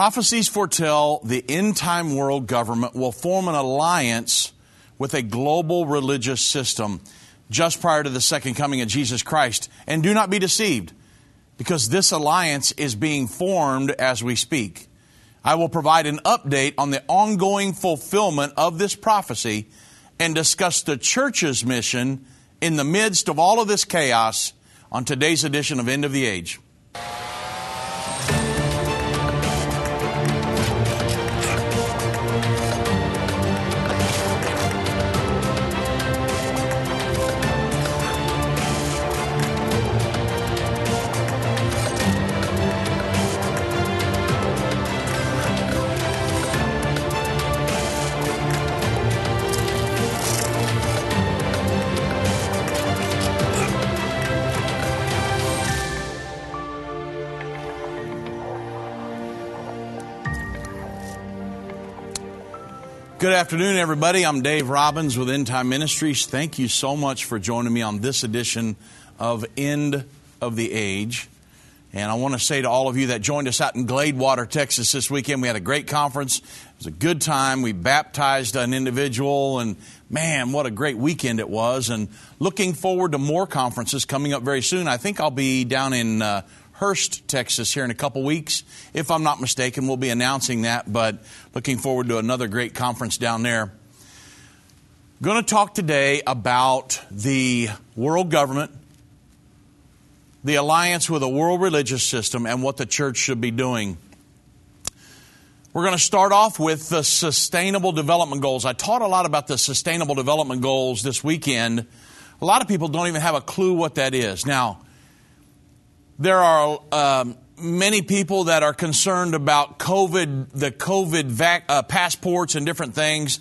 Prophecies foretell the end time world government will form an alliance with a global religious system just prior to the second coming of Jesus Christ. And do not be deceived, because this alliance is being formed as we speak. I will provide an update on the ongoing fulfillment of this prophecy and discuss the church's mission in the midst of all of this chaos on today's edition of End of the Age. Good afternoon, everybody. I'm Dave Robbins with End Time Ministries. Thank you so much for joining me on this edition of End of the Age. And I want to say to all of you that joined us out in Gladewater, Texas this weekend, we had a great conference. It was a good time. We baptized an individual, and man, what a great weekend it was. And looking forward to more conferences coming up very soon. I think I'll be down in uh, Hurst, Texas, here in a couple weeks. If I'm not mistaken, we'll be announcing that, but looking forward to another great conference down there. Going to talk today about the world government, the alliance with a world religious system, and what the church should be doing. We're going to start off with the Sustainable Development Goals. I taught a lot about the Sustainable Development Goals this weekend. A lot of people don't even have a clue what that is. Now, there are um, many people that are concerned about COVID, the COVID vac- uh, passports and different things,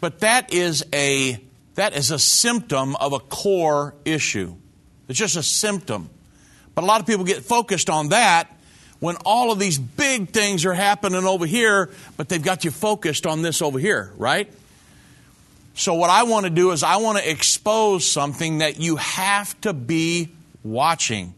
but that is a that is a symptom of a core issue. It's just a symptom. But a lot of people get focused on that when all of these big things are happening over here, but they've got you focused on this over here, right? So, what I want to do is I want to expose something that you have to be watching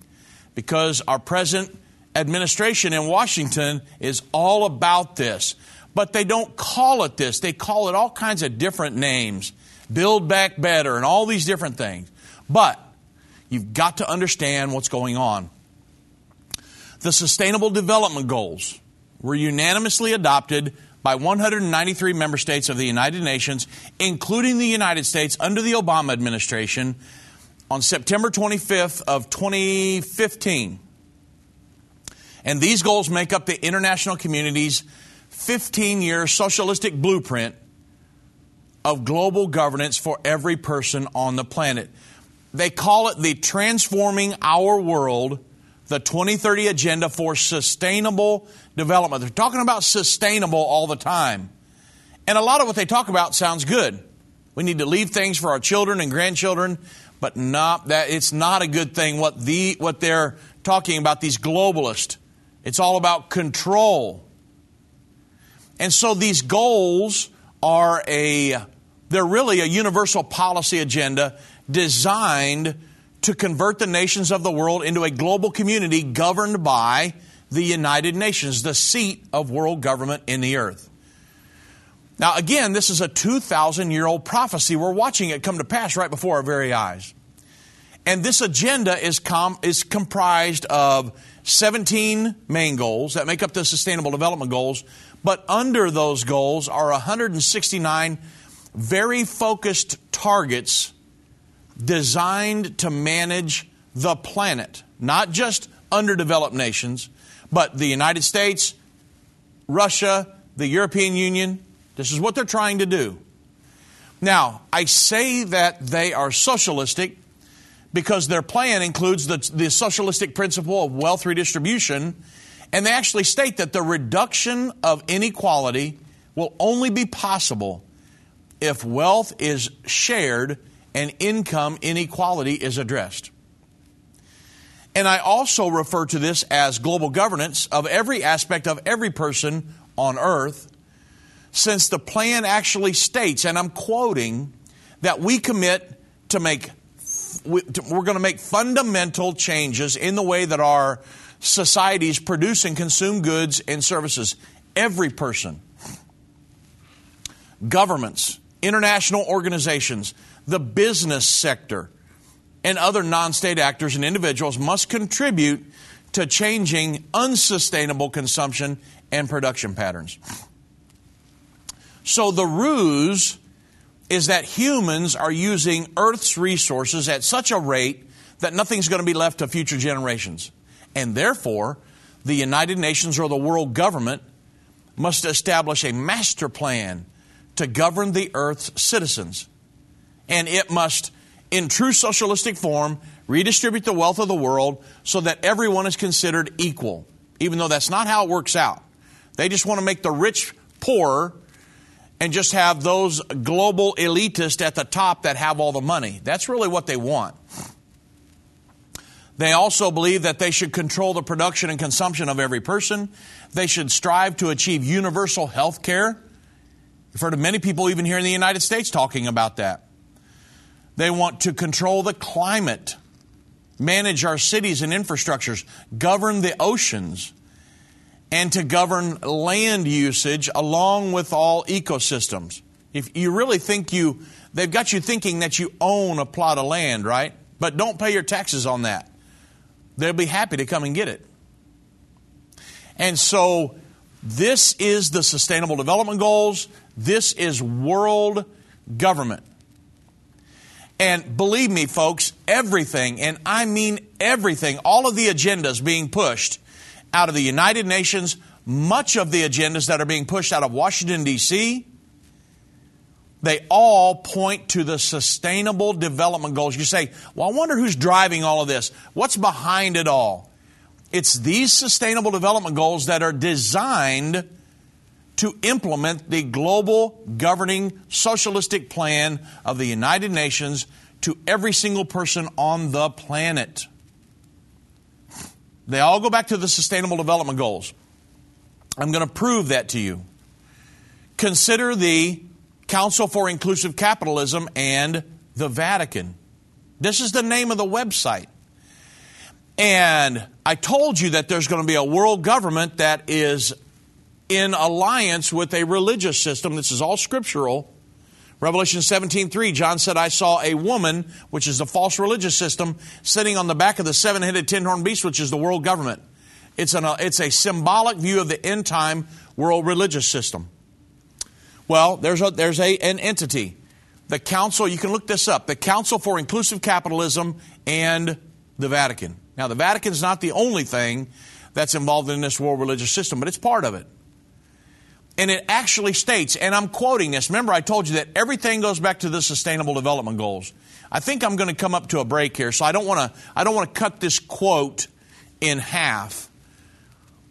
because our present administration in Washington is all about this. But they don't call it this, they call it all kinds of different names Build Back Better and all these different things. But you've got to understand what's going on. The Sustainable Development Goals were unanimously adopted by 193 member states of the United Nations, including the United States under the Obama administration on September 25th of 2015. And these goals make up the international community's 15-year socialistic blueprint of global governance for every person on the planet. They call it the Transforming Our World, the 2030 Agenda for Sustainable Development. They're talking about sustainable all the time. And a lot of what they talk about sounds good. We need to leave things for our children and grandchildren but not that it's not a good thing what the what they're talking about these globalists it's all about control and so these goals are a they're really a universal policy agenda designed to convert the nations of the world into a global community governed by the United Nations, the seat of world government in the earth. Now, again, this is a 2,000 year old prophecy. We're watching it come to pass right before our very eyes. And this agenda is, com- is comprised of 17 main goals that make up the Sustainable Development Goals, but under those goals are 169 very focused targets designed to manage the planet, not just underdeveloped nations, but the United States, Russia, the European Union. This is what they're trying to do. Now, I say that they are socialistic because their plan includes the, the socialistic principle of wealth redistribution, and they actually state that the reduction of inequality will only be possible if wealth is shared and income inequality is addressed. And I also refer to this as global governance of every aspect of every person on earth, since the plan actually states, and I'm quoting, that we commit to make we're going to make fundamental changes in the way that our societies produce and consume goods and services. Every person, governments, international organizations, the business sector, and other non state actors and individuals must contribute to changing unsustainable consumption and production patterns. So the ruse is that humans are using Earth's resources at such a rate that nothing's going to be left to future generations. And therefore, the United Nations or the world government must establish a master plan to govern the Earth's citizens. And it must, in true socialistic form, redistribute the wealth of the world so that everyone is considered equal, even though that's not how it works out. They just want to make the rich poorer and just have those global elitists at the top that have all the money. That's really what they want. They also believe that they should control the production and consumption of every person. They should strive to achieve universal health care. You've heard of many people, even here in the United States, talking about that. They want to control the climate, manage our cities and infrastructures, govern the oceans, and to govern land usage along with all ecosystems. If you really think you, they've got you thinking that you own a plot of land, right? But don't pay your taxes on that they'll be happy to come and get it. And so, this is the Sustainable Development Goals. This is world government. And believe me, folks, everything, and I mean everything, all of the agendas being pushed out of the United Nations, much of the agendas that are being pushed out of Washington, D.C., they all point to the sustainable development goals. You say, well, I wonder who's driving all of this. What's behind it all? It's these sustainable development goals that are designed to implement the global governing socialistic plan of the United Nations to every single person on the planet. They all go back to the sustainable development goals. I'm going to prove that to you. Consider the Council for Inclusive Capitalism, and the Vatican. This is the name of the website. And I told you that there's going to be a world government that is in alliance with a religious system. This is all scriptural. Revelation 17:3 John said I saw a woman which is the false religious system sitting on the back of the seven-headed ten-horned beast which is the world government. It's an, uh, it's a symbolic view of the end time world religious system. Well, there's, a, there's a, an entity, the Council, you can look this up, the Council for Inclusive Capitalism and the Vatican. Now, the Vatican is not the only thing that's involved in this world religious system, but it's part of it. And it actually states, and I'm quoting this. Remember, I told you that everything goes back to the Sustainable Development Goals. I think I'm going to come up to a break here, so I don't want to. I don't want to cut this quote in half.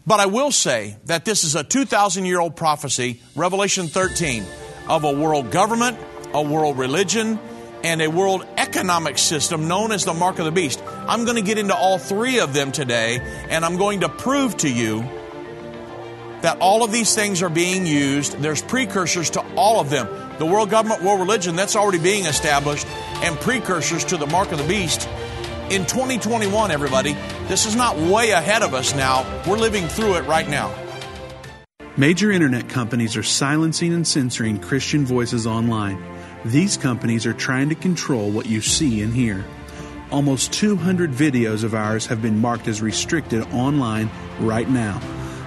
But I will say that this is a 2,000 year old prophecy, Revelation 13, of a world government, a world religion, and a world economic system known as the mark of the beast. I'm going to get into all three of them today, and I'm going to prove to you that all of these things are being used. There's precursors to all of them. The world government, world religion, that's already being established, and precursors to the mark of the beast in 2021, everybody. This is not way ahead of us now. We're living through it right now. Major internet companies are silencing and censoring Christian voices online. These companies are trying to control what you see and hear. Almost 200 videos of ours have been marked as restricted online right now.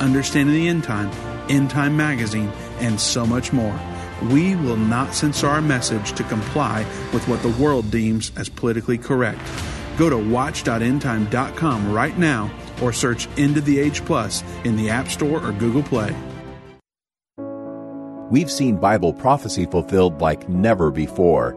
Understanding the End Time, End Time Magazine, and so much more. We will not censor our message to comply with what the world deems as politically correct. Go to watch.endtime.com right now or search End of the Age Plus in the App Store or Google Play. We've seen Bible prophecy fulfilled like never before.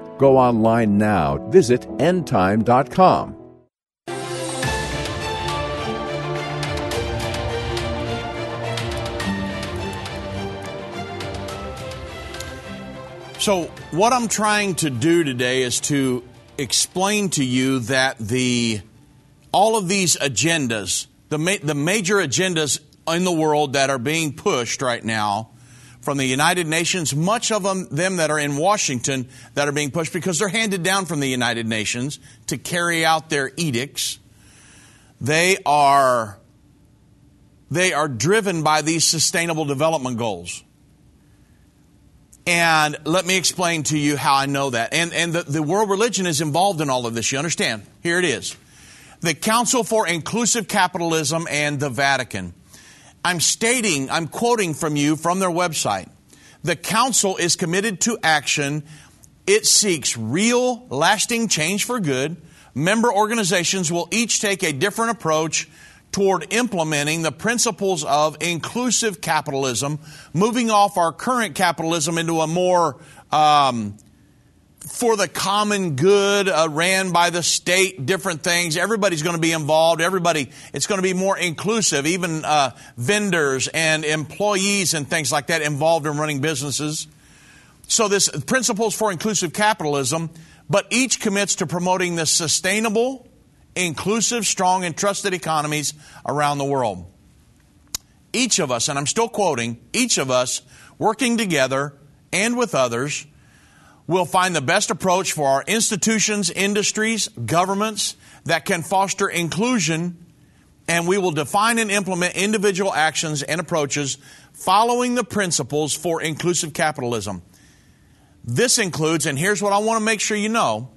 Go online now. Visit endtime.com. So, what I'm trying to do today is to explain to you that the all of these agendas, the ma- the major agendas in the world that are being pushed right now from the United Nations, much of them, them that are in Washington that are being pushed because they're handed down from the United Nations to carry out their edicts. They are they are driven by these sustainable development goals. And let me explain to you how I know that. And, and the, the world religion is involved in all of this. You understand? Here it is. The Council for Inclusive Capitalism and the Vatican. I'm stating, I'm quoting from you from their website. The Council is committed to action. It seeks real, lasting change for good. Member organizations will each take a different approach toward implementing the principles of inclusive capitalism, moving off our current capitalism into a more um, for the common good, uh, ran by the state, different things. Everybody's going to be involved. Everybody, it's going to be more inclusive. Even uh, vendors and employees and things like that involved in running businesses. So this principles for inclusive capitalism, but each commits to promoting the sustainable inclusive, strong, and trusted economies around the world. Each of us, and I'm still quoting, each of us working together and with others will find the best approach for our institutions, industries, governments that can foster inclusion, and we will define and implement individual actions and approaches following the principles for inclusive capitalism. This includes, and here's what I want to make sure you know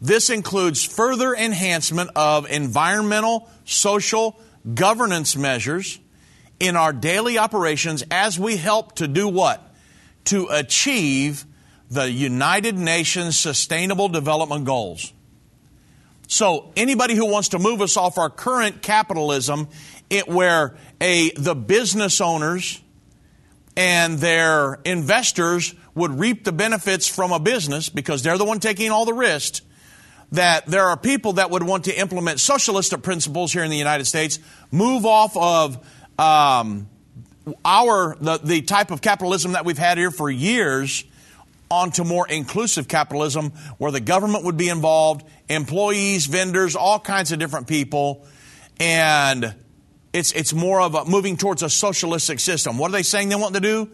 this includes further enhancement of environmental, social, governance measures in our daily operations as we help to do what? To achieve the United Nations Sustainable Development Goals. So anybody who wants to move us off our current capitalism, it, where a the business owners and their investors would reap the benefits from a business because they're the one taking all the risk that there are people that would want to implement socialistic principles here in the United States, move off of um, our the, the type of capitalism that we've had here for years onto more inclusive capitalism where the government would be involved, employees, vendors, all kinds of different people, and it's it's more of a moving towards a socialistic system. What are they saying they want to do?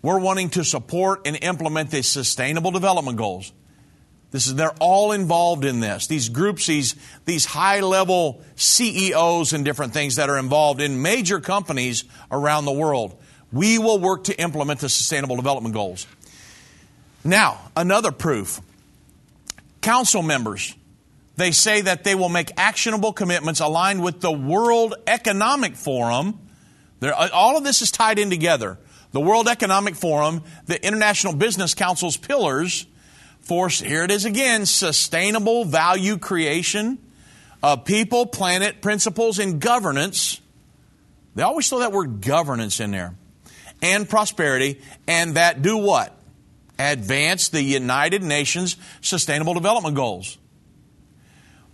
We're wanting to support and implement the sustainable development goals. This is, they're all involved in this. These groups, these, these high level CEOs and different things that are involved in major companies around the world. We will work to implement the Sustainable Development Goals. Now, another proof. Council members, they say that they will make actionable commitments aligned with the World Economic Forum. They're, uh, all of this is tied in together. The World Economic Forum, the International Business Council's pillars, for, here it is again, sustainable value creation of people, planet, principles, and governance. They always throw that word governance in there. And prosperity, and that do what? Advance the United Nations Sustainable Development Goals.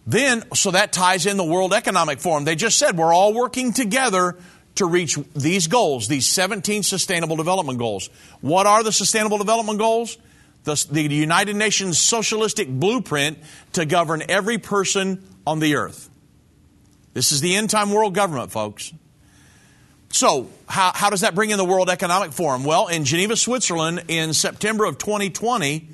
Then, so that ties in the World Economic Forum. They just said we're all working together to reach these goals, these 17 Sustainable Development Goals. What are the Sustainable Development Goals? the, the United Nations socialistic blueprint to govern every person on the earth. This is the end time world government, folks. So, how, how does that bring in the World Economic Forum? Well, in Geneva, Switzerland, in September of 2020,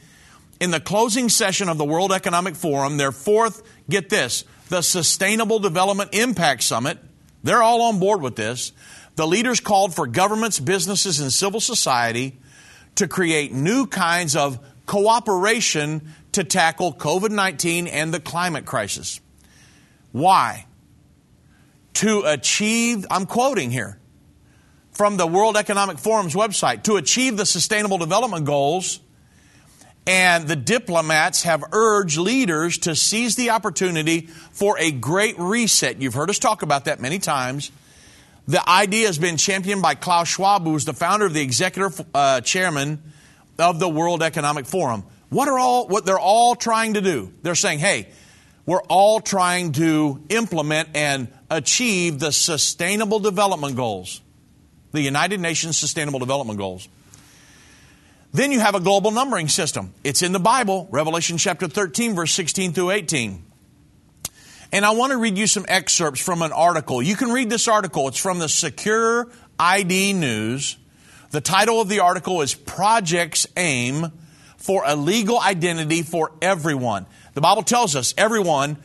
in the closing session of the World Economic Forum, their fourth, get this, the Sustainable Development Impact Summit, they're all on board with this. The leaders called for governments, businesses, and civil society to create new kinds of cooperation to tackle COVID 19 and the climate crisis. Why? To achieve, I'm quoting here, from the World Economic Forum's website to achieve the Sustainable Development Goals. And the diplomats have urged leaders to seize the opportunity for a great reset. You've heard us talk about that many times. The idea has been championed by Klaus Schwab, who is the founder of the executive uh, chairman of the World Economic Forum. What are all what they're all trying to do? They're saying, "Hey, we're all trying to implement and achieve the sustainable development goals." The United Nations Sustainable Development Goals. Then you have a global numbering system. It's in the Bible, Revelation chapter 13, verse 16 through 18. And I want to read you some excerpts from an article. You can read this article. It's from the Secure ID News. The title of the article is Projects Aim for a Legal Identity for Everyone. The Bible tells us everyone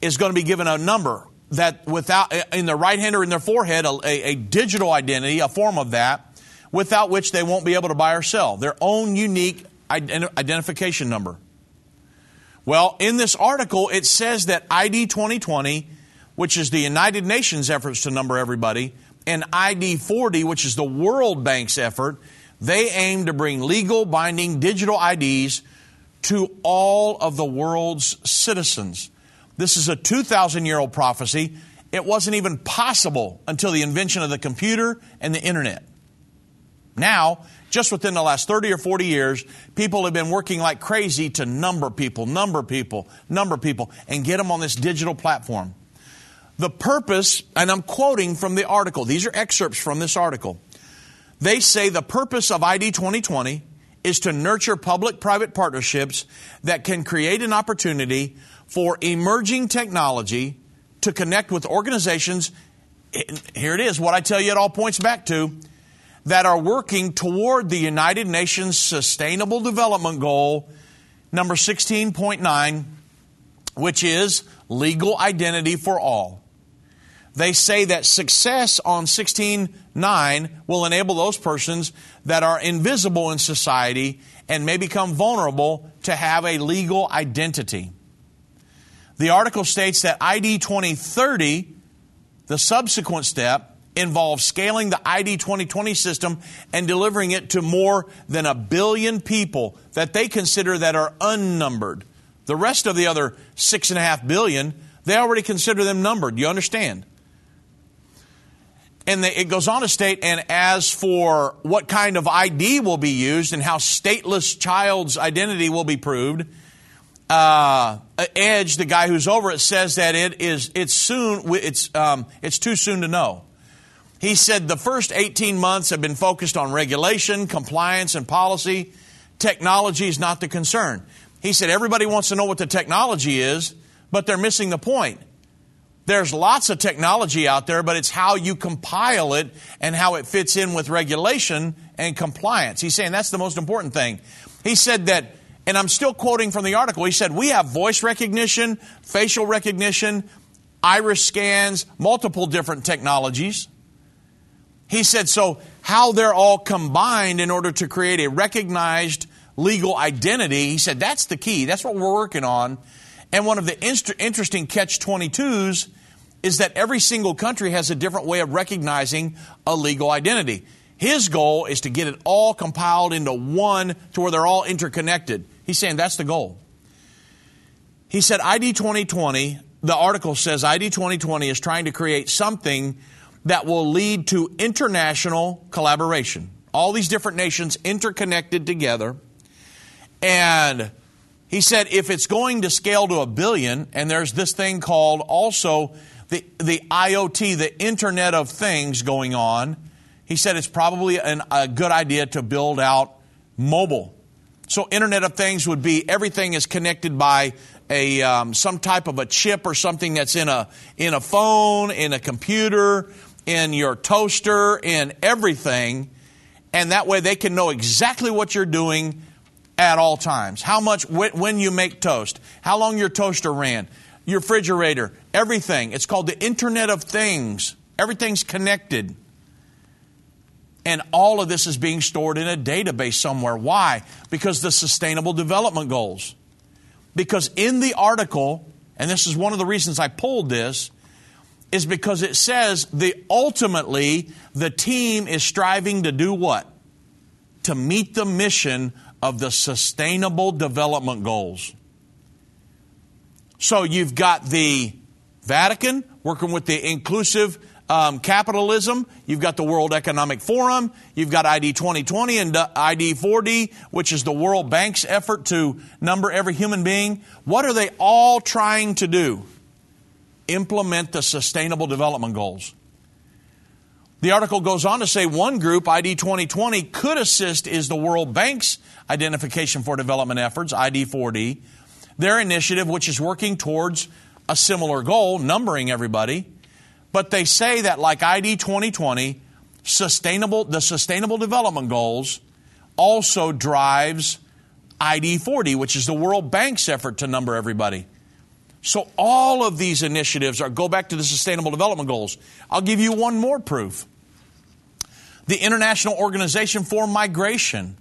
is going to be given a number that without in their right hand or in their forehead a, a, digital identity, a form of that, without which they won't be able to buy or sell their own unique identification number. Well, in this article, it says that ID 2020, which is the United Nations efforts to number everybody, and ID 4D, which is the World Bank's effort, they aim to bring legal binding digital IDs to all of the world's citizens. This is a 2,000 year old prophecy. It wasn't even possible until the invention of the computer and the internet. Now, just within the last 30 or 40 years, people have been working like crazy to number people, number people, number people, and get them on this digital platform. The purpose, and I'm quoting from the article, these are excerpts from this article. They say the purpose of ID 2020 is to nurture public private partnerships that can create an opportunity for emerging technology to connect with organizations. Here it is, what I tell you it all points back to that are working toward the United Nations Sustainable Development Goal number 16.9, which is legal identity for all. They say that success on 16.9 will enable those persons that are invisible in society and may become vulnerable to have a legal identity. The article states that ID 2030, the subsequent step, involves scaling the ID 2020 system and delivering it to more than a billion people that they consider that are unnumbered. The rest of the other six and a half billion, they already consider them numbered. You understand? And it goes on to state, and as for what kind of ID will be used and how stateless child's identity will be proved, uh, Edge, the guy who's over it, says that it is it's soon it's um, it's too soon to know. He said the first 18 months have been focused on regulation, compliance, and policy. Technology is not the concern. He said everybody wants to know what the technology is, but they're missing the point. There's lots of technology out there, but it's how you compile it and how it fits in with regulation and compliance. He's saying that's the most important thing. He said that and I'm still quoting from the article. He said, We have voice recognition, facial recognition, iris scans, multiple different technologies. He said, So, how they're all combined in order to create a recognized legal identity, he said, That's the key. That's what we're working on. And one of the inst- interesting catch 22s is that every single country has a different way of recognizing a legal identity. His goal is to get it all compiled into one to where they're all interconnected. He's saying that's the goal. He said ID 2020, the article says ID 2020 is trying to create something that will lead to international collaboration. All these different nations interconnected together. And he said if it's going to scale to a billion, and there's this thing called also the, the IoT, the Internet of Things going on, he said it's probably an, a good idea to build out mobile so Internet of Things would be everything is connected by a um, some type of a chip or something that's in a in a phone, in a computer, in your toaster, in everything, and that way they can know exactly what you're doing at all times. How much, when you make toast, how long your toaster ran, your refrigerator, everything. It's called the Internet of Things. Everything's connected. And all of this is being stored in a database somewhere. Why? Because the Sustainable Development Goals. Because in the article, and this is one of the reasons I pulled this, is because it says the ultimately the team is striving to do what? To meet the mission of the Sustainable Development Goals. So you've got the Vatican working with the inclusive um, capitalism. You've got the World Economic Forum. You've got ID 2020 and ID 4D, which is the World Bank's effort to number every human being. What are they all trying to do? Implement the Sustainable Development Goals. The article goes on to say one group, ID 2020, could assist is the World Bank's Identification for Development Efforts, ID 4D, their initiative, which is working towards a similar goal, numbering everybody. But they say that, like ID 2020, sustainable, the Sustainable Development Goals also drives ID 4D, which is the World Bank's effort to number everybody. So all of these initiatives are go back to the Sustainable Development Goals. I'll give you one more proof. The International Organization for Migration.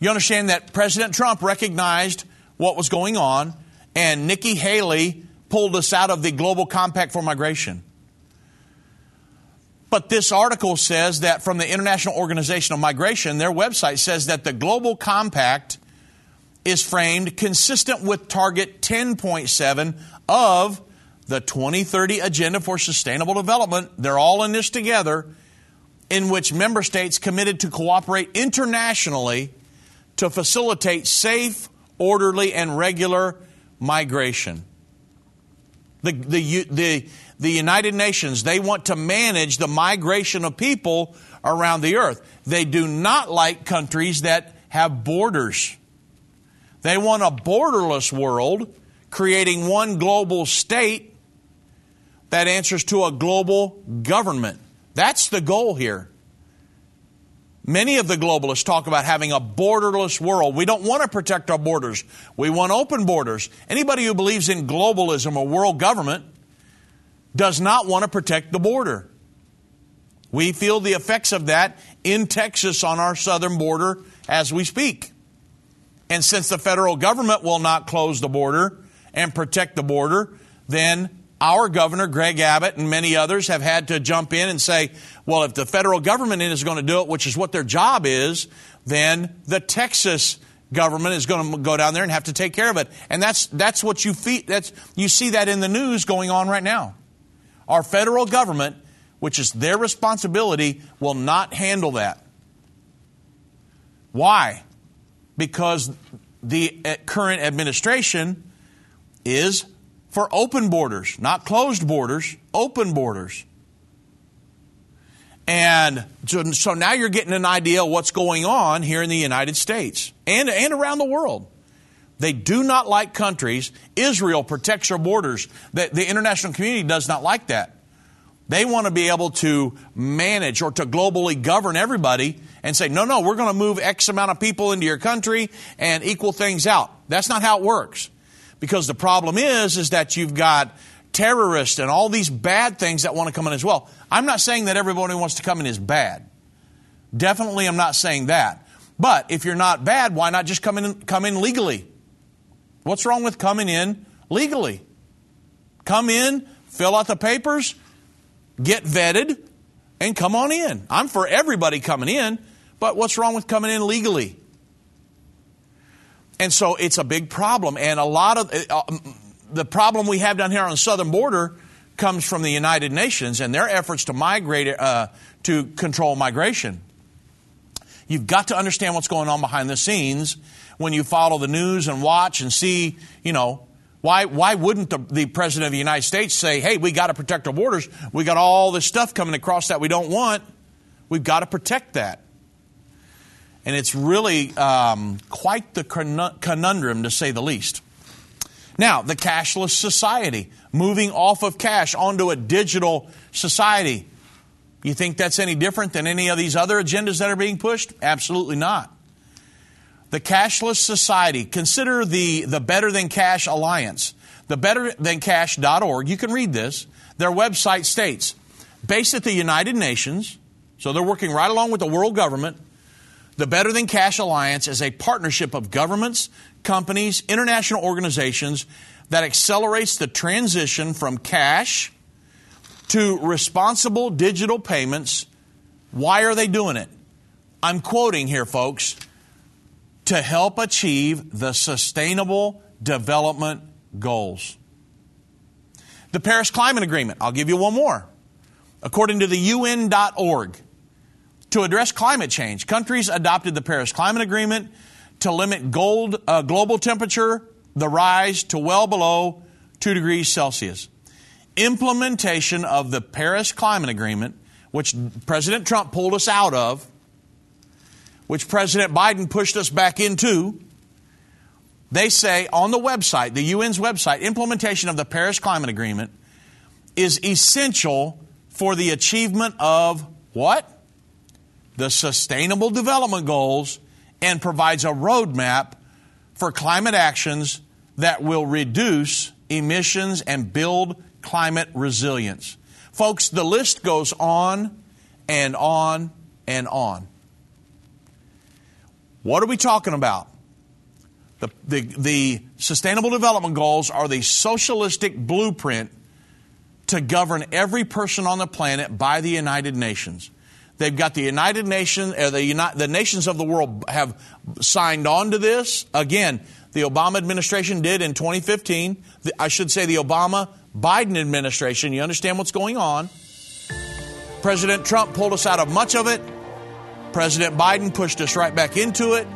You understand that President Trump recognized what was going on, and Nikki Haley pulled us out of the Global Compact for Migration. But this article says that from the International Organization of Migration, their website says that the Global Compact is framed consistent with Target 10.7 of the 2030 Agenda for Sustainable Development. They're all in this together, in which member states committed to cooperate internationally to facilitate safe, orderly, and regular migration. The, the, the, the United Nations, they want to manage the migration of people around the earth. They do not like countries that have borders. They want a borderless world, creating one global state that answers to a global government. That's the goal here. Many of the globalists talk about having a borderless world. We don't want to protect our borders. We want open borders. Anybody who believes in globalism or world government does not want to protect the border. We feel the effects of that in Texas on our southern border as we speak. And since the federal government will not close the border and protect the border, then our governor, Greg Abbott, and many others have had to jump in and say, well, if the federal government is going to do it, which is what their job is, then the Texas government is going to go down there and have to take care of it. And that's, that's what you, feel, that's, you see that in the news going on right now. Our federal government, which is their responsibility, will not handle that. Why? Because the uh, current administration is for open borders, not closed borders, open borders. And so now you're getting an idea of what's going on here in the United States and, and around the world. They do not like countries. Israel protects our borders. The, the international community does not like that. They want to be able to manage or to globally govern everybody and say, no, no, we're going to move X amount of people into your country and equal things out. That's not how it works. Because the problem is, is that you've got terrorists and all these bad things that want to come in as well. I'm not saying that everybody who wants to come in is bad. Definitely, I'm not saying that. But if you're not bad, why not just come in, come in legally? What's wrong with coming in legally? Come in, fill out the papers, get vetted, and come on in. I'm for everybody coming in, but what's wrong with coming in legally? And so it's a big problem. And a lot of uh, the problem we have down here on the southern border comes from the United Nations and their efforts to migrate, uh, to control migration. You've got to understand what's going on behind the scenes when you follow the news and watch and see, you know, why, why wouldn't the, the President of the United States say, hey, we got to protect our borders. We got all this stuff coming across that we don't want. We've got to protect that. And it's really um, quite the conundrum, to say the least. Now, the cashless society, moving off of cash onto a digital society. You think that's any different than any of these other agendas that are being pushed? Absolutely not. The cashless society, consider the, the Better Than Cash Alliance. The betterthancash.org, you can read this. Their website states, based at the United Nations, so they're working right along with the world government, the Better Than Cash Alliance is a partnership of governments, companies, international organizations that accelerates the transition from cash to responsible digital payments. Why are they doing it? I'm quoting here, folks, to help achieve the sustainable development goals. The Paris Climate Agreement, I'll give you one more. According to the UN.org, to address climate change, countries adopted the Paris Climate Agreement to limit gold, uh, global temperature, the rise to well below 2 degrees Celsius. Implementation of the Paris Climate Agreement, which President Trump pulled us out of, which President Biden pushed us back into, they say on the website, the UN's website, implementation of the Paris Climate Agreement is essential for the achievement of what? The Sustainable Development Goals and provides a roadmap for climate actions that will reduce emissions and build climate resilience. Folks, the list goes on and on and on. What are we talking about? The, the, the Sustainable Development Goals are the socialistic blueprint to govern every person on the planet by the United Nations. They've got the United Nations, uh, the, United, the nations of the world have signed on to this. Again, the Obama administration did in 2015. The, I should say the Obama Biden administration. You understand what's going on. President Trump pulled us out of much of it. President Biden pushed us right back into it.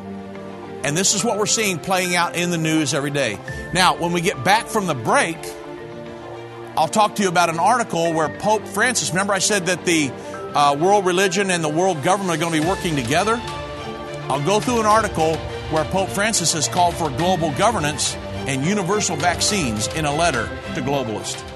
And this is what we're seeing playing out in the news every day. Now, when we get back from the break, I'll talk to you about an article where Pope Francis, remember I said that the uh, world religion and the world government are going to be working together? I'll go through an article where Pope Francis has called for global governance and universal vaccines in a letter to globalists.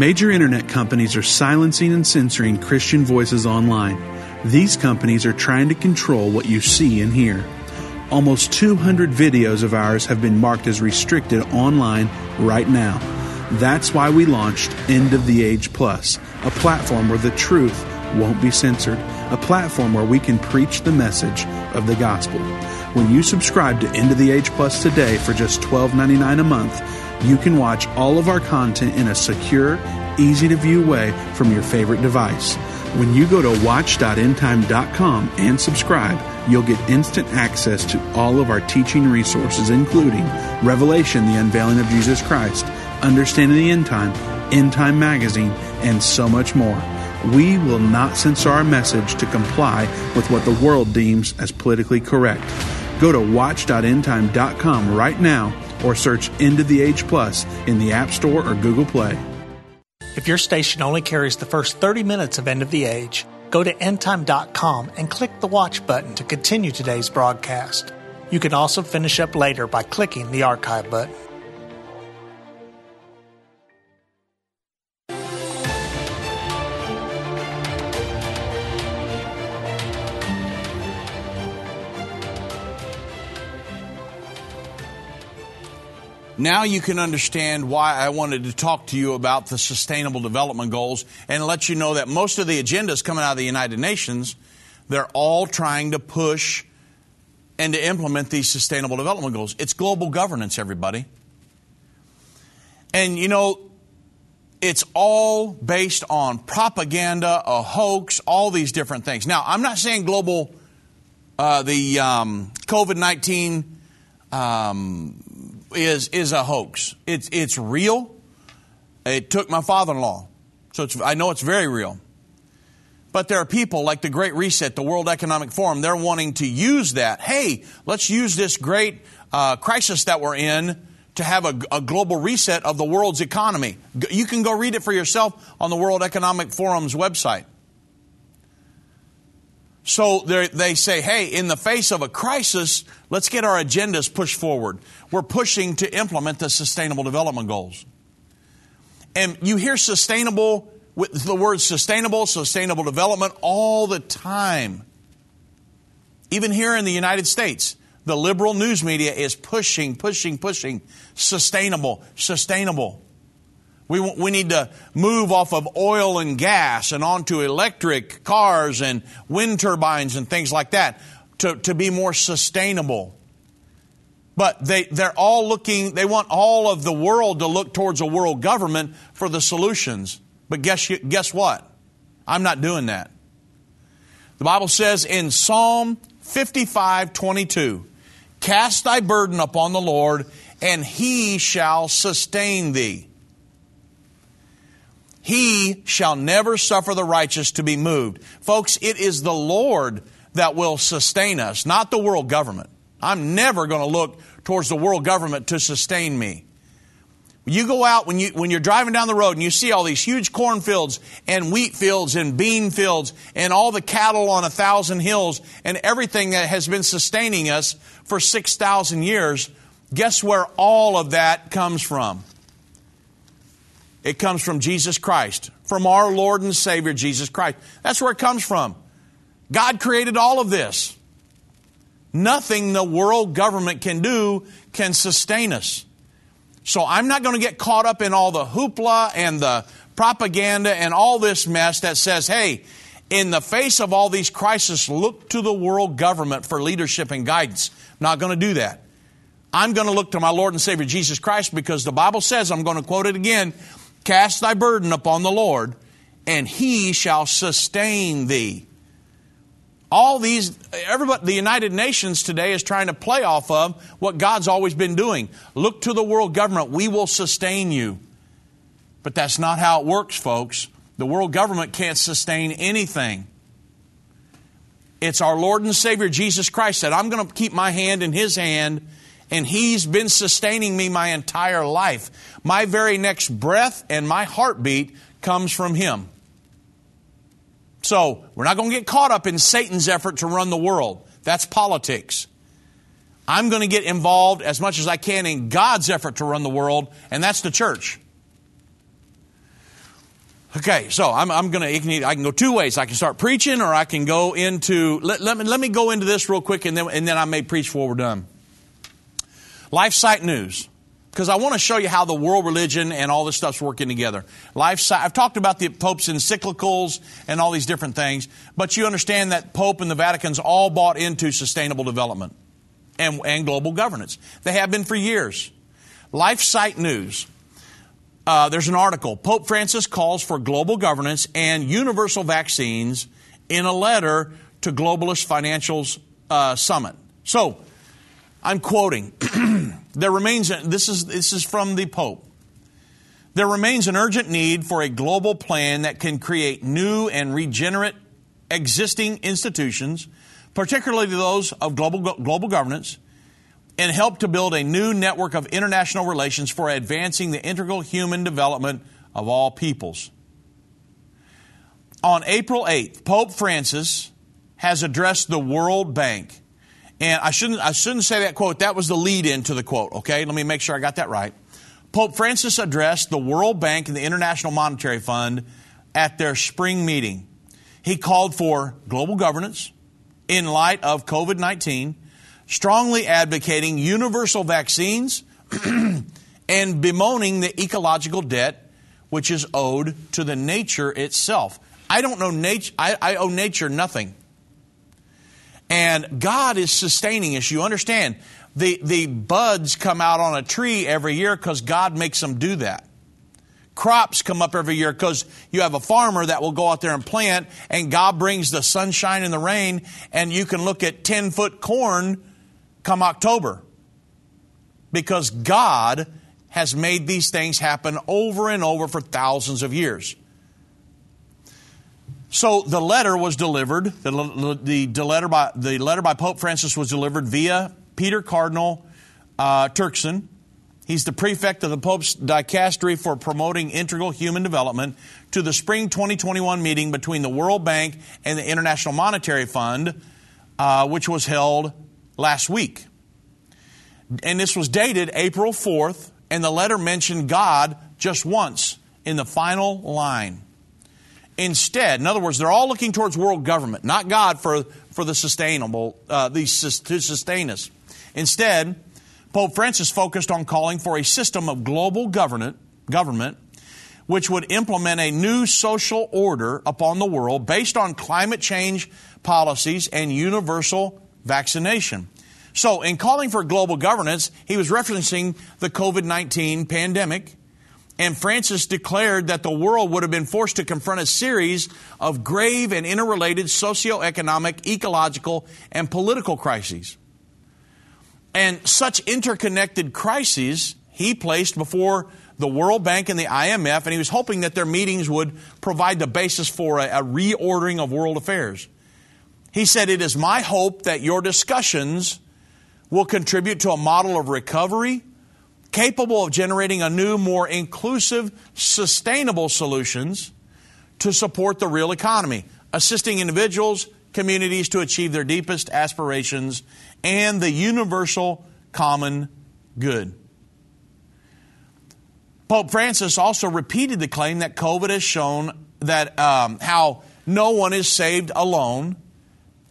Major internet companies are silencing and censoring Christian voices online. These companies are trying to control what you see and hear. Almost 200 videos of ours have been marked as restricted online right now. That's why we launched End of the Age Plus, a platform where the truth won't be censored, a platform where we can preach the message of the gospel. When you subscribe to End of the Age Plus today for just $12.99 a month, you can watch all of our content in a secure, easy to view way from your favorite device. When you go to watch.endtime.com and subscribe, you'll get instant access to all of our teaching resources, including Revelation, the unveiling of Jesus Christ, Understanding the End Time, End Time Magazine, and so much more. We will not censor our message to comply with what the world deems as politically correct. Go to watch.endtime.com right now or search End of the Age Plus in the App Store or Google Play. If your station only carries the first 30 minutes of End of the Age, go to endtime.com and click the watch button to continue today's broadcast. You can also finish up later by clicking the archive button. Now you can understand why I wanted to talk to you about the Sustainable Development Goals and let you know that most of the agendas coming out of the United Nations, they're all trying to push and to implement these Sustainable Development Goals. It's global governance, everybody. And you know, it's all based on propaganda, a hoax, all these different things. Now, I'm not saying global, uh, the um, COVID 19 um, is is a hoax. It's it's real. It took my father-in-law, so I know it's very real. But there are people like the Great Reset, the World Economic Forum, they're wanting to use that. Hey, let's use this great uh, crisis that we're in to have a, a, global reset of the world's economy. You can go read it for yourself on the World Economic Forum's website. So they say, hey, in the face of a crisis, let's get our agendas pushed forward. We're pushing to implement the Sustainable Development Goals. And you hear sustainable with the word sustainable, sustainable development all the time. Even here in the United States, the liberal news media is pushing, pushing, pushing sustainable, sustainable. We, we need to move off of oil and gas and onto electric cars and wind turbines and things like that to, to be more sustainable. But they, they're all looking, they want all of the world to look towards a world government for the solutions. But guess, guess what? I'm not doing that. The Bible says in Psalm 55 22, Cast thy burden upon the Lord, and he shall sustain thee. He shall never suffer the righteous to be moved. Folks, it is the Lord that will sustain us, not the world government. I'm never going to look towards the world government to sustain me. You go out when you when you're driving down the road and you see all these huge cornfields and wheat fields and bean fields and all the cattle on a thousand hills and everything that has been sustaining us for six thousand years. Guess where all of that comes from? It comes from Jesus Christ, from our Lord and Savior Jesus Christ. That's where it comes from. God created all of this. Nothing the world government can do can sustain us. So I'm not going to get caught up in all the hoopla and the propaganda and all this mess that says, hey, in the face of all these crises, look to the world government for leadership and guidance. I'm not going to do that. I'm going to look to my Lord and Savior Jesus Christ because the Bible says, I'm going to quote it again, Cast thy burden upon the Lord, and he shall sustain thee. All these, everybody, the United Nations today is trying to play off of what God's always been doing. Look to the world government. We will sustain you. But that's not how it works, folks. The world government can't sustain anything. It's our Lord and Savior Jesus Christ that I'm going to keep my hand in His hand and He's been sustaining me my entire life. My very next breath and my heartbeat comes from Him. So, we're not going to get caught up in Satan's effort to run the world. That's politics. I'm going to get involved as much as I can in God's effort to run the world, and that's the church. Okay, so I'm, I'm going to, I can go two ways. I can start preaching or I can go into, let, let, me, let me go into this real quick and then, and then I may preach before we're done. LifeSite News, because I want to show you how the world religion and all this stuff's working together. LifeSite, I've talked about the Pope's encyclicals and all these different things, but you understand that Pope and the Vatican's all bought into sustainable development and, and global governance. They have been for years. LifeSite News. Uh, there's an article. Pope Francis calls for global governance and universal vaccines in a letter to Globalist Financials uh, Summit. So, I'm quoting. there remains, this is, this is from the Pope. There remains an urgent need for a global plan that can create new and regenerate existing institutions, particularly those of global, global governance, and help to build a new network of international relations for advancing the integral human development of all peoples. On April 8th, Pope Francis has addressed the World Bank and I shouldn't, I shouldn't say that quote. That was the lead in to the quote, okay? Let me make sure I got that right. Pope Francis addressed the World Bank and the International Monetary Fund at their spring meeting. He called for global governance in light of COVID 19, strongly advocating universal vaccines, and bemoaning the ecological debt which is owed to the nature itself. I don't know nature, I, I owe nature nothing. And God is sustaining us. You understand? The, the buds come out on a tree every year because God makes them do that. Crops come up every year because you have a farmer that will go out there and plant, and God brings the sunshine and the rain, and you can look at 10 foot corn come October. Because God has made these things happen over and over for thousands of years. So the letter was delivered. The, the, the, letter by the letter by Pope Francis was delivered via Peter Cardinal uh, Turkson. He's the prefect of the Pope's dicastery for promoting integral human development to the spring 2021 meeting between the World Bank and the International Monetary Fund, uh, which was held last week. And this was dated April 4th, and the letter mentioned God just once in the final line. Instead, in other words, they're all looking towards world government, not God for, for the sustainable, uh, the, to sustain us. Instead, Pope Francis focused on calling for a system of global government, government which would implement a new social order upon the world based on climate change policies and universal vaccination. So, in calling for global governance, he was referencing the COVID 19 pandemic and Francis declared that the world would have been forced to confront a series of grave and interrelated socioeconomic, ecological, and political crises. And such interconnected crises he placed before the World Bank and the IMF, and he was hoping that their meetings would provide the basis for a, a reordering of world affairs. He said, It is my hope that your discussions will contribute to a model of recovery capable of generating a new, more inclusive, sustainable solutions to support the real economy, assisting individuals, communities to achieve their deepest aspirations and the universal common good. Pope Francis also repeated the claim that COVID has shown that um, how no one is saved alone,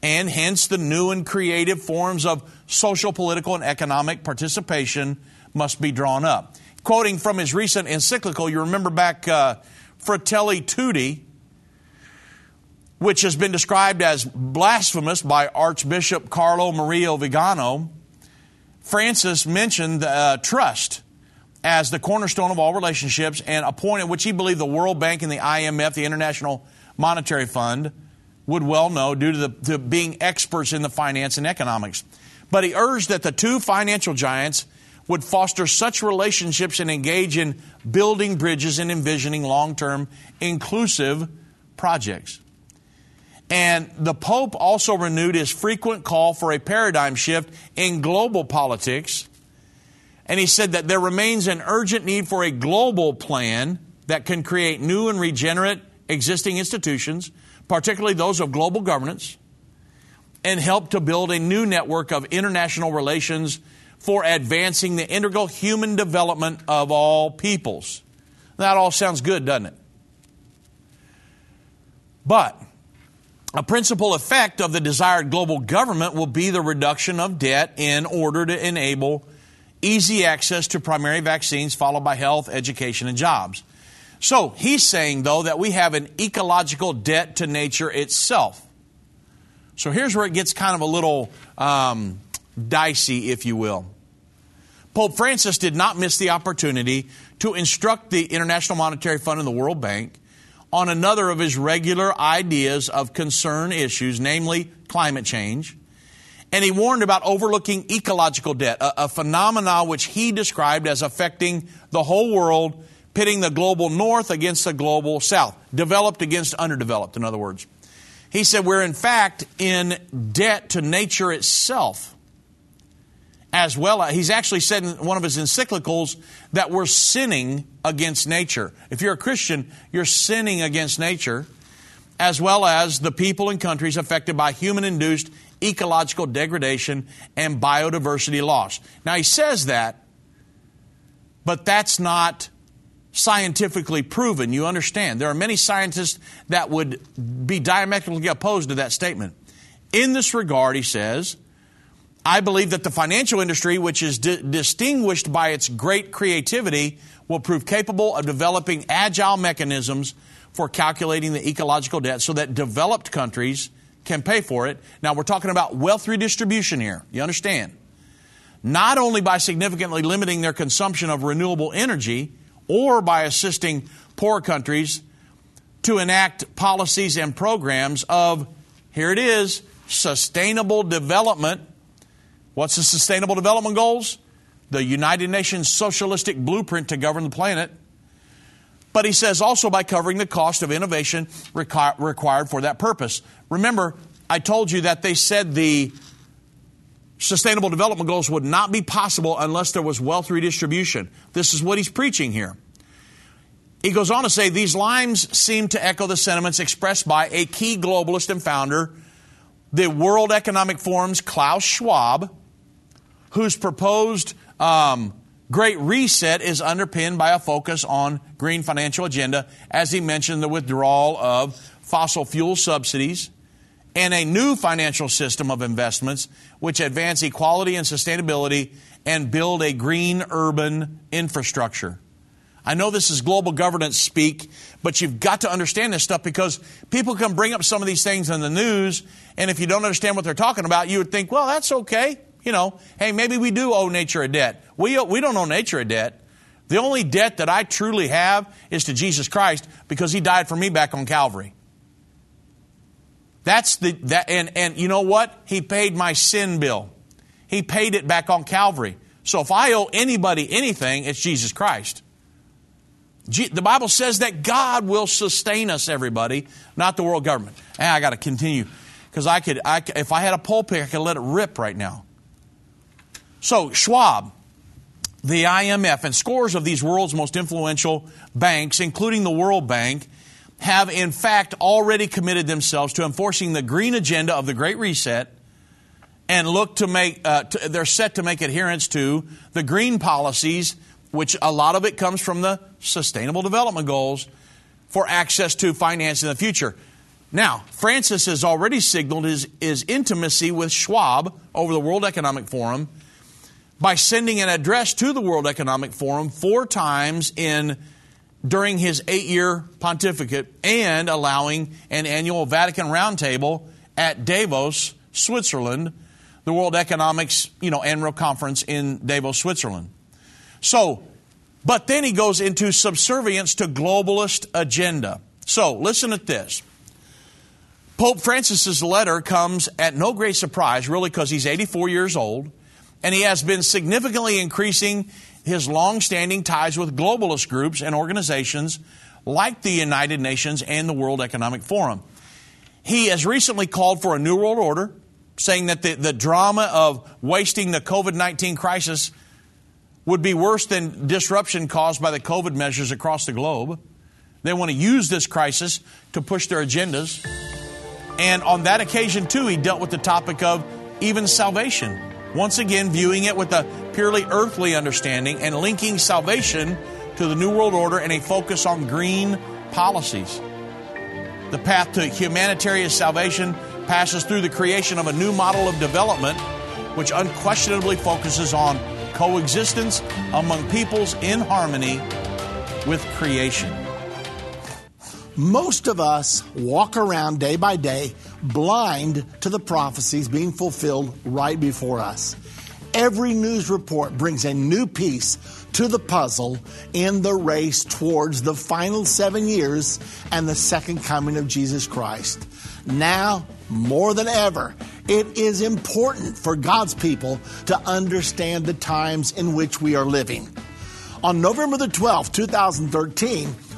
and hence the new and creative forms of social, political, and economic participation must be drawn up. Quoting from his recent encyclical, you remember back uh, Fratelli Tutti, which has been described as blasphemous by Archbishop Carlo Maria Vigano, Francis mentioned uh, trust as the cornerstone of all relationships and a point at which he believed the World Bank and the IMF, the International Monetary Fund, would well know due to, the, to being experts in the finance and economics. But he urged that the two financial giants would foster such relationships and engage in building bridges and envisioning long term inclusive projects. And the Pope also renewed his frequent call for a paradigm shift in global politics. And he said that there remains an urgent need for a global plan that can create new and regenerate existing institutions, particularly those of global governance, and help to build a new network of international relations for advancing the integral human development of all peoples. That all sounds good, doesn't it? But a principal effect of the desired global government will be the reduction of debt in order to enable easy access to primary vaccines, followed by health, education, and jobs. So he's saying, though, that we have an ecological debt to nature itself. So here's where it gets kind of a little um, dicey, if you will. Pope Francis did not miss the opportunity to instruct the International Monetary Fund and the World Bank on another of his regular ideas of concern issues, namely climate change. And he warned about overlooking ecological debt, a, a phenomenon which he described as affecting the whole world, pitting the global north against the global south, developed against underdeveloped, in other words. He said we're in fact in debt to nature itself as well. as He's actually said in one of his encyclicals that we're sinning against nature. If you're a Christian, you're sinning against nature, as well as the people and countries affected by human induced ecological degradation and biodiversity loss. Now, he says that, but that's not scientifically proven. You understand. There are many scientists that would be diametrically opposed to that statement. In this regard, he says, I believe that the financial industry, which is di- distinguished by its great creativity, will prove capable of developing agile mechanisms for calculating the ecological debt so that developed countries can pay for it. Now, we're talking about wealth redistribution here. You understand? Not only by significantly limiting their consumption of renewable energy or by assisting poor countries to enact policies and programs of, here it is, sustainable development. What's the Sustainable Development Goals? The United Nations Socialistic Blueprint to Govern the Planet But he says also by covering the cost of innovation requ- required for that purpose. Remember, I told you that they said the sustainable development goals would not be possible unless there was wealth redistribution. This is what he's preaching here. He goes on to say these lines seem to echo the sentiments expressed by a key globalist and founder, the World Economic Forum's Klaus Schwab, whose proposed um, Great Reset is underpinned by a focus on green financial agenda, as he mentioned the withdrawal of fossil fuel subsidies and a new financial system of investments which advance equality and sustainability and build a green urban infrastructure. I know this is global governance speak, but you've got to understand this stuff because people can bring up some of these things in the news, and if you don't understand what they're talking about, you would think, well, that's okay. You know, hey, maybe we do owe nature a debt. We, we don't owe nature a debt. The only debt that I truly have is to Jesus Christ because he died for me back on Calvary. That's the that and and you know what? He paid my sin bill. He paid it back on Calvary. So if I owe anybody anything, it's Jesus Christ. The Bible says that God will sustain us, everybody, not the world government. And I got to continue because I could, I, if I had a pulpit, I could let it rip right now. So Schwab, the IMF, and scores of these world's most influential banks, including the World Bank, have in fact already committed themselves to enforcing the green agenda of the Great Reset and look to make, uh, to, they're set to make adherence to the green policies which a lot of it comes from the Sustainable Development Goals for access to finance in the future. Now, Francis has already signaled his, his intimacy with Schwab over the World Economic Forum by sending an address to the World Economic Forum four times in during his eight-year pontificate and allowing an annual Vatican roundtable at Davos, Switzerland, the World Economics, you know, annual conference in Davos, Switzerland. So, but then he goes into subservience to globalist agenda. So, listen at this. Pope Francis's letter comes at no great surprise, really, because he's 84 years old, and he has been significantly increasing his long-standing ties with globalist groups and organizations like the United Nations and the World Economic Forum. He has recently called for a new world order, saying that the, the drama of wasting the COVID 19 crisis would be worse than disruption caused by the COVID measures across the globe. They want to use this crisis to push their agendas. And on that occasion, too, he dealt with the topic of even salvation. Once again, viewing it with a purely earthly understanding and linking salvation to the New World Order and a focus on green policies. The path to humanitarian salvation passes through the creation of a new model of development, which unquestionably focuses on coexistence among peoples in harmony with creation. Most of us walk around day by day blind to the prophecies being fulfilled right before us. Every news report brings a new piece to the puzzle in the race towards the final seven years and the second coming of Jesus Christ. Now, more than ever, it is important for God's people to understand the times in which we are living. On November the 12th, 2013,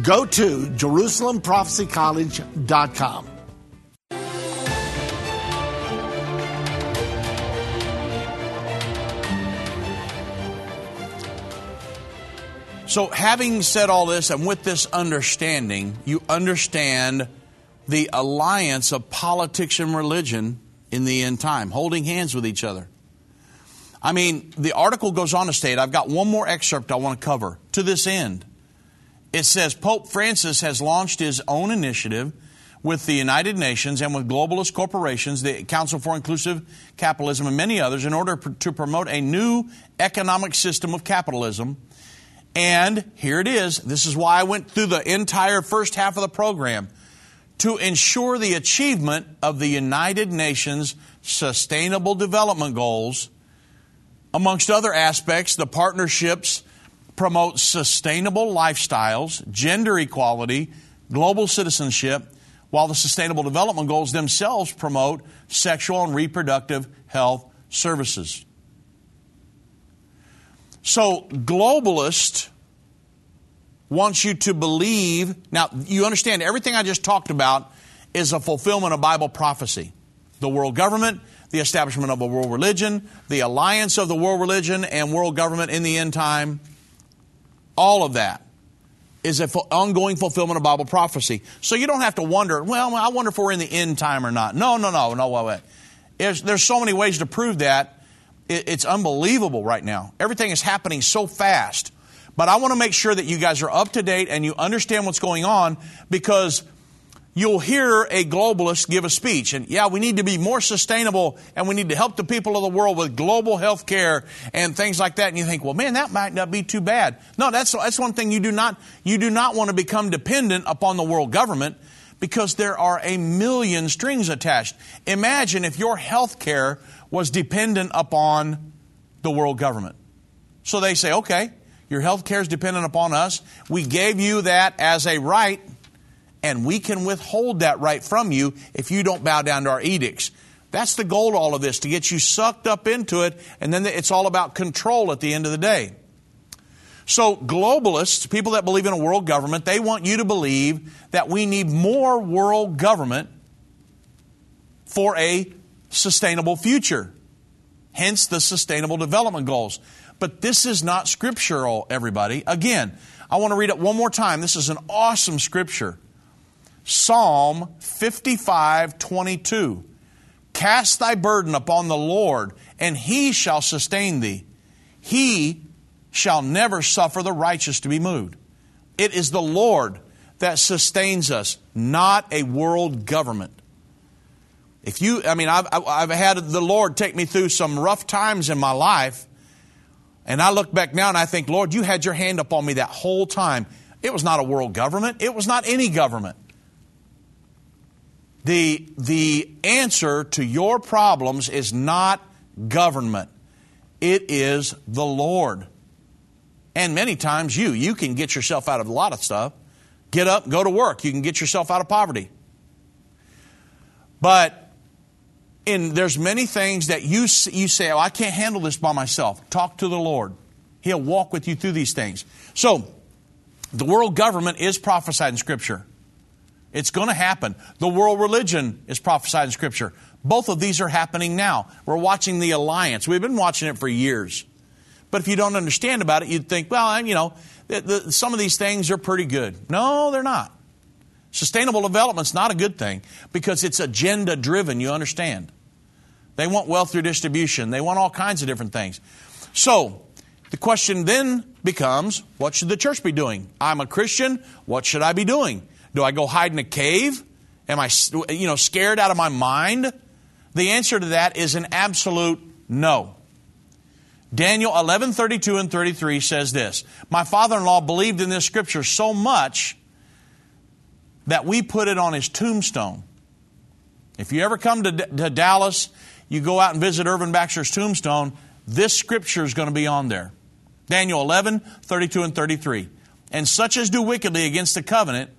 Go to jerusalemprophecycollege.com. So, having said all this, and with this understanding, you understand the alliance of politics and religion in the end time, holding hands with each other. I mean, the article goes on to state, I've got one more excerpt I want to cover to this end. It says Pope Francis has launched his own initiative with the United Nations and with globalist corporations, the Council for Inclusive Capitalism, and many others in order to promote a new economic system of capitalism. And here it is. This is why I went through the entire first half of the program to ensure the achievement of the United Nations Sustainable Development Goals. Amongst other aspects, the partnerships promote sustainable lifestyles, gender equality, global citizenship, while the Sustainable Development Goals themselves promote sexual and reproductive health services. So, globalist wants you to believe. Now, you understand everything I just talked about is a fulfillment of Bible prophecy. The world government, the establishment of a world religion, the alliance of the world religion and world government in the end time, all of that is an ongoing fulfillment of Bible prophecy. So you don't have to wonder, well, I wonder if we're in the end time or not. No, no, no, no, wait, wait. There's, there's so many ways to prove that. It, it's unbelievable right now. Everything is happening so fast. But I want to make sure that you guys are up to date and you understand what's going on because you'll hear a globalist give a speech. And yeah, we need to be more sustainable and we need to help the people of the world with global health care and things like that. And you think, well, man, that might not be too bad. No, that's, that's one thing you do not, you do not want to become dependent upon the world government because there are a million strings attached. Imagine if your health care was dependent upon the world government. So they say, okay, your health care is dependent upon us. We gave you that as a right and we can withhold that right from you if you don't bow down to our edicts. That's the goal all of this, to get you sucked up into it, and then it's all about control at the end of the day. So, globalists, people that believe in a world government, they want you to believe that we need more world government for a sustainable future. Hence the Sustainable Development Goals. But this is not scriptural, everybody. Again, I want to read it one more time. This is an awesome scripture. Psalm 55 22. Cast thy burden upon the Lord, and he shall sustain thee. He shall never suffer the righteous to be moved. It is the Lord that sustains us, not a world government. If you, I mean, I've, I've had the Lord take me through some rough times in my life, and I look back now and I think, Lord, you had your hand upon me that whole time. It was not a world government, it was not any government. The, the answer to your problems is not government, it is the Lord. And many times you, you can get yourself out of a lot of stuff. Get up, go to work. You can get yourself out of poverty. But in, there's many things that you, you say, oh, I can't handle this by myself. Talk to the Lord. He'll walk with you through these things. So, the world government is prophesied in Scripture. It's going to happen. The world religion is prophesied in Scripture. Both of these are happening now. We're watching the alliance. We've been watching it for years. But if you don't understand about it, you'd think, well, you know, the, the, some of these things are pretty good. No, they're not. Sustainable development's not a good thing because it's agenda driven, you understand. They want wealth through distribution. They want all kinds of different things. So, the question then becomes, what should the church be doing? I'm a Christian. What should I be doing? Do I go hide in a cave? Am I, you know, scared out of my mind? The answer to that is an absolute no. Daniel 11, 32 and 33 says this My father in law believed in this scripture so much that we put it on his tombstone. If you ever come to, to Dallas, you go out and visit Irvin Baxter's tombstone, this scripture is going to be on there. Daniel 11, 32 and 33. And such as do wickedly against the covenant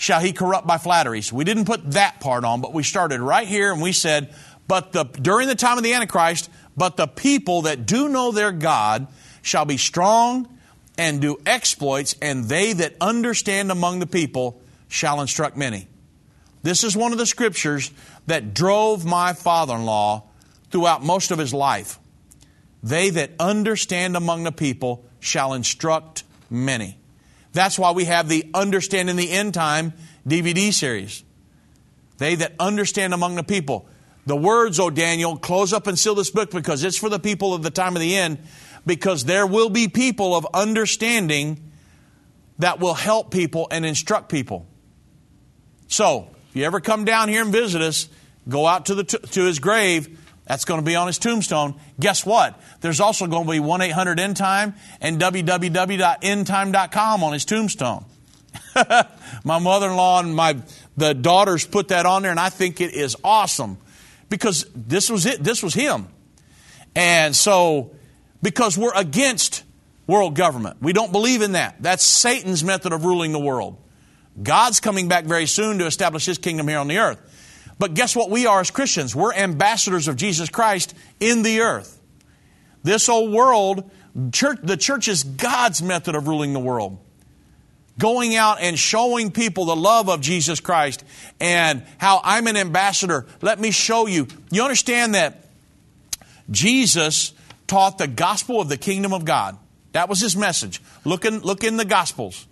shall he corrupt by flatteries. We didn't put that part on, but we started right here and we said, but the, during the time of the Antichrist, but the people that do know their God shall be strong and do exploits, and they that understand among the people shall instruct many. This is one of the scriptures that drove my father in law throughout most of his life. They that understand among the people shall instruct many. That's why we have the Understanding the End Time DVD series. They that understand among the people. The words, O Daniel, close up and seal this book because it's for the people of the time of the end, because there will be people of understanding that will help people and instruct people. So, if you ever come down here and visit us, go out to, the, to his grave. That's going to be on his tombstone. Guess what? There's also going to be 1 800 End Time and www.endtime.com on his tombstone. my mother-in-law and my the daughters put that on there, and I think it is awesome because this was it. This was him, and so because we're against world government, we don't believe in that. That's Satan's method of ruling the world. God's coming back very soon to establish His kingdom here on the earth. But guess what we are as Christians? We're ambassadors of Jesus Christ in the earth. This old world, church, the church is God's method of ruling the world going out and showing people the love of Jesus Christ and how I'm an ambassador. Let me show you. You understand that Jesus taught the gospel of the kingdom of God. That was his message. Look in, look in the gospels.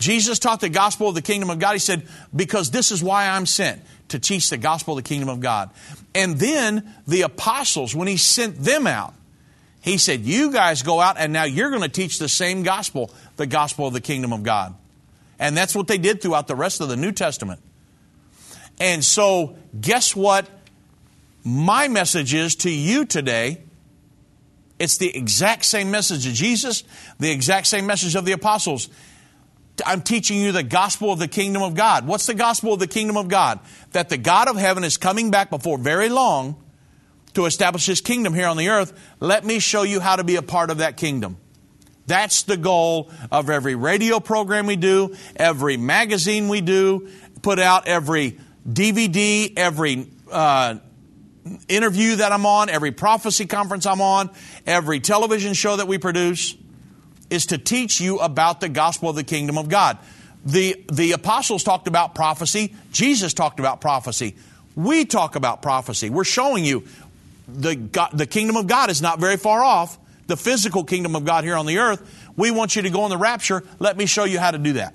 Jesus taught the gospel of the kingdom of God. He said, because this is why I'm sent to teach the gospel of the kingdom of God. And then the apostles, when he sent them out, he said, You guys go out and now you're going to teach the same gospel, the gospel of the kingdom of God. And that's what they did throughout the rest of the New Testament. And so, guess what my message is to you today? It's the exact same message of Jesus, the exact same message of the apostles. I'm teaching you the gospel of the kingdom of God. What's the gospel of the kingdom of God? That the God of heaven is coming back before very long to establish his kingdom here on the earth. Let me show you how to be a part of that kingdom. That's the goal of every radio program we do, every magazine we do, put out every DVD, every uh, interview that I'm on, every prophecy conference I'm on, every television show that we produce, is to teach you about the gospel of the kingdom of God. The, the apostles talked about prophecy. Jesus talked about prophecy. We talk about prophecy. We're showing you the, God, the kingdom of God is not very far off the physical kingdom of God here on the earth. We want you to go in the rapture. Let me show you how to do that.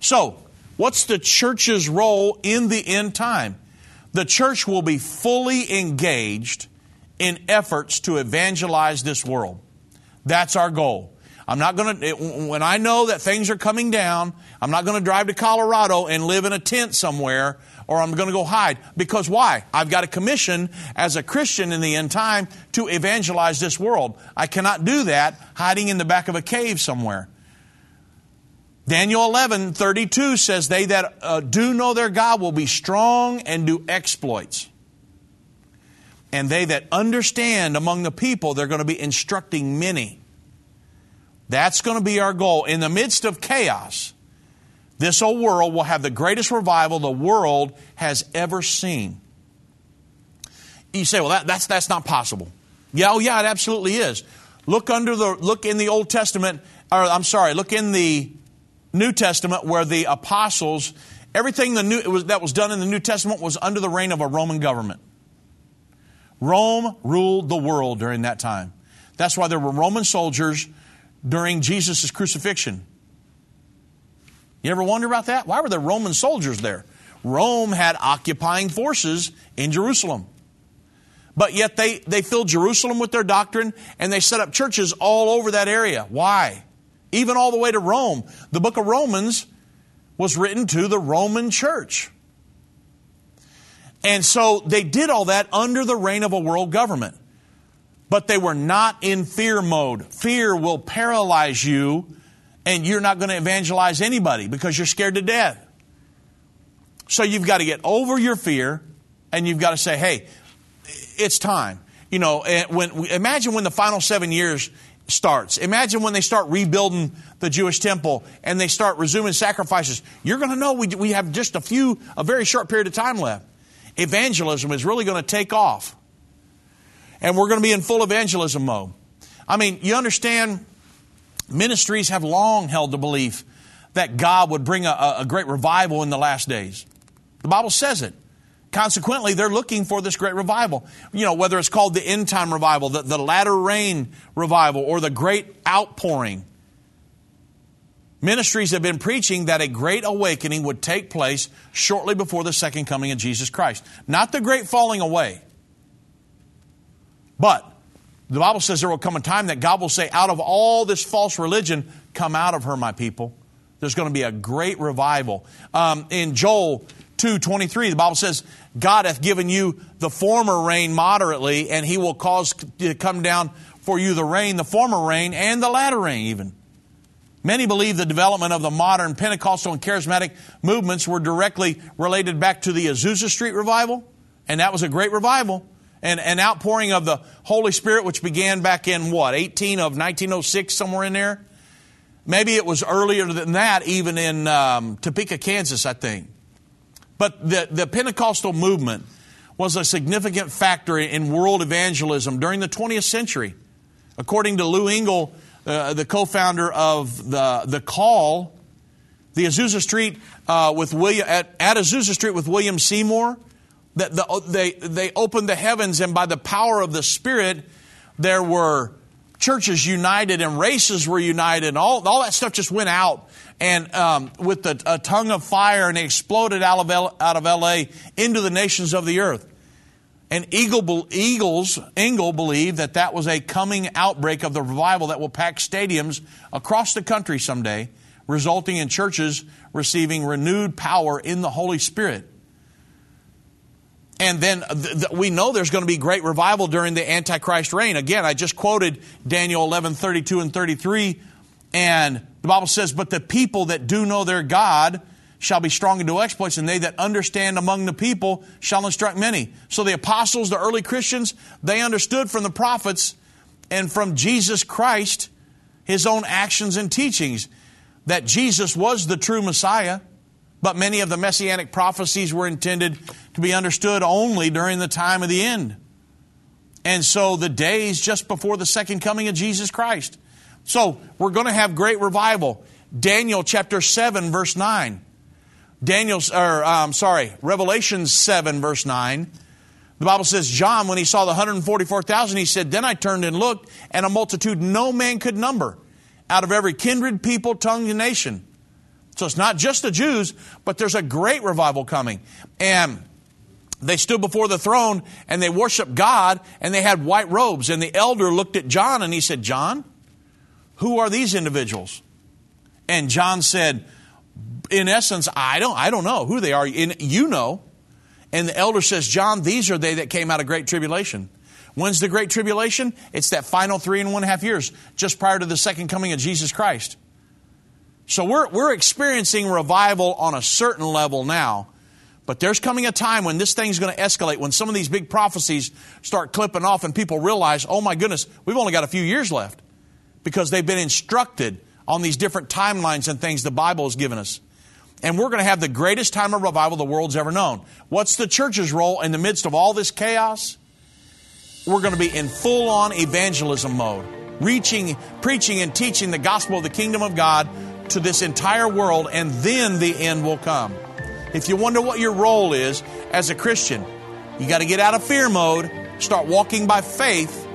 So, what's the church's role in the end time? The church will be fully engaged in efforts to evangelize this world. That's our goal. I'm not going to, when I know that things are coming down, I'm not going to drive to Colorado and live in a tent somewhere or I'm going to go hide. Because why? I've got a commission as a Christian in the end time to evangelize this world. I cannot do that hiding in the back of a cave somewhere. Daniel 11, 32 says, They that uh, do know their God will be strong and do exploits. And they that understand among the people, they're going to be instructing many. That's going to be our goal. In the midst of chaos, this old world will have the greatest revival the world has ever seen. You say, well, that, that's, that's not possible. Yeah, oh yeah, it absolutely is. Look under the look in the Old Testament, or I'm sorry, look in the New Testament where the apostles, everything the new, was, that was done in the New Testament was under the reign of a Roman government. Rome ruled the world during that time. That's why there were Roman soldiers during Jesus' crucifixion. You ever wonder about that? Why were there Roman soldiers there? Rome had occupying forces in Jerusalem. But yet they, they filled Jerusalem with their doctrine and they set up churches all over that area. Why? Even all the way to Rome. The book of Romans was written to the Roman church. And so they did all that under the reign of a world government. But they were not in fear mode. Fear will paralyze you and you're not going to evangelize anybody because you're scared to death. So you've got to get over your fear and you've got to say, hey, it's time. You know, eh, when, imagine when the final seven years starts. Imagine when they start rebuilding the Jewish temple and they start resuming sacrifices. You're going to know we, we have just a few, a very short period of time left. Evangelism is really going to take off. And we're going to be in full evangelism mode. I mean, you understand Ministries have long held the belief that God would bring a, a great revival in the last days. The Bible says it. Consequently, they're looking for this great revival. You know, whether it's called the end time revival, the, the latter rain revival, or the great outpouring. Ministries have been preaching that a great awakening would take place shortly before the second coming of Jesus Christ. Not the great falling away, but the Bible says there will come a time that God will say, out of all this false religion, come out of her, my people. There's going to be a great revival. Um, in Joel 2.23, the Bible says, God hath given you the former rain moderately, and he will cause to come down for you the rain, the former rain, and the latter rain even. Many believe the development of the modern Pentecostal and charismatic movements were directly related back to the Azusa Street revival, and that was a great revival. And an outpouring of the Holy Spirit, which began back in what, 18 of 1906, somewhere in there? Maybe it was earlier than that, even in um, Topeka, Kansas, I think. But the, the Pentecostal movement was a significant factor in world evangelism during the 20th century. According to Lou Engle, uh, the co-founder of the the Call, the Azusa Street uh, with William at, at Azusa Street with William Seymour, that the, they they opened the heavens, and by the power of the Spirit, there were churches united and races were united, and all all that stuff just went out. And um, with the, a tongue of fire, and exploded out of L, out of L.A. into the nations of the earth. And Eagle, Eagles, Engle believed that that was a coming outbreak of the revival that will pack stadiums across the country someday, resulting in churches receiving renewed power in the Holy Spirit. And then th- th- we know there's going to be great revival during the Antichrist reign. Again, I just quoted Daniel 11, 32 and 33. And the Bible says, But the people that do know their God shall be strong and do exploits, and they that understand among the people shall instruct many. So the apostles, the early Christians, they understood from the prophets and from Jesus Christ his own actions and teachings that Jesus was the true Messiah, but many of the messianic prophecies were intended to be understood only during the time of the end. And so the days just before the second coming of Jesus Christ. So we're going to have great revival. Daniel chapter 7 verse 9. Daniel, or um, sorry, Revelation 7, verse 9. The Bible says, John, when he saw the 144,000, he said, Then I turned and looked, and a multitude no man could number, out of every kindred, people, tongue, and nation. So it's not just the Jews, but there's a great revival coming. And they stood before the throne and they worshiped God and they had white robes. And the elder looked at John and he said, John, who are these individuals? And John said, in essence, I don't, I don't know who they are. You know. And the elder says, John, these are they that came out of great tribulation. When's the great tribulation? It's that final three and one half years, just prior to the second coming of Jesus Christ. So we're, we're experiencing revival on a certain level now. But there's coming a time when this thing's going to escalate, when some of these big prophecies start clipping off and people realize, oh my goodness, we've only got a few years left. Because they've been instructed on these different timelines and things the Bible has given us and we're going to have the greatest time of revival the world's ever known. What's the church's role in the midst of all this chaos? We're going to be in full on evangelism mode, reaching, preaching, and teaching the gospel of the kingdom of God to this entire world, and then the end will come. If you wonder what your role is as a Christian, you got to get out of fear mode, start walking by faith,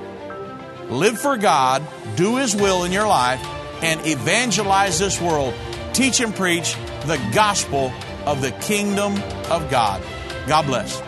live for God, do His will in your life, and evangelize this world. Teach and preach the gospel of the kingdom of God. God bless.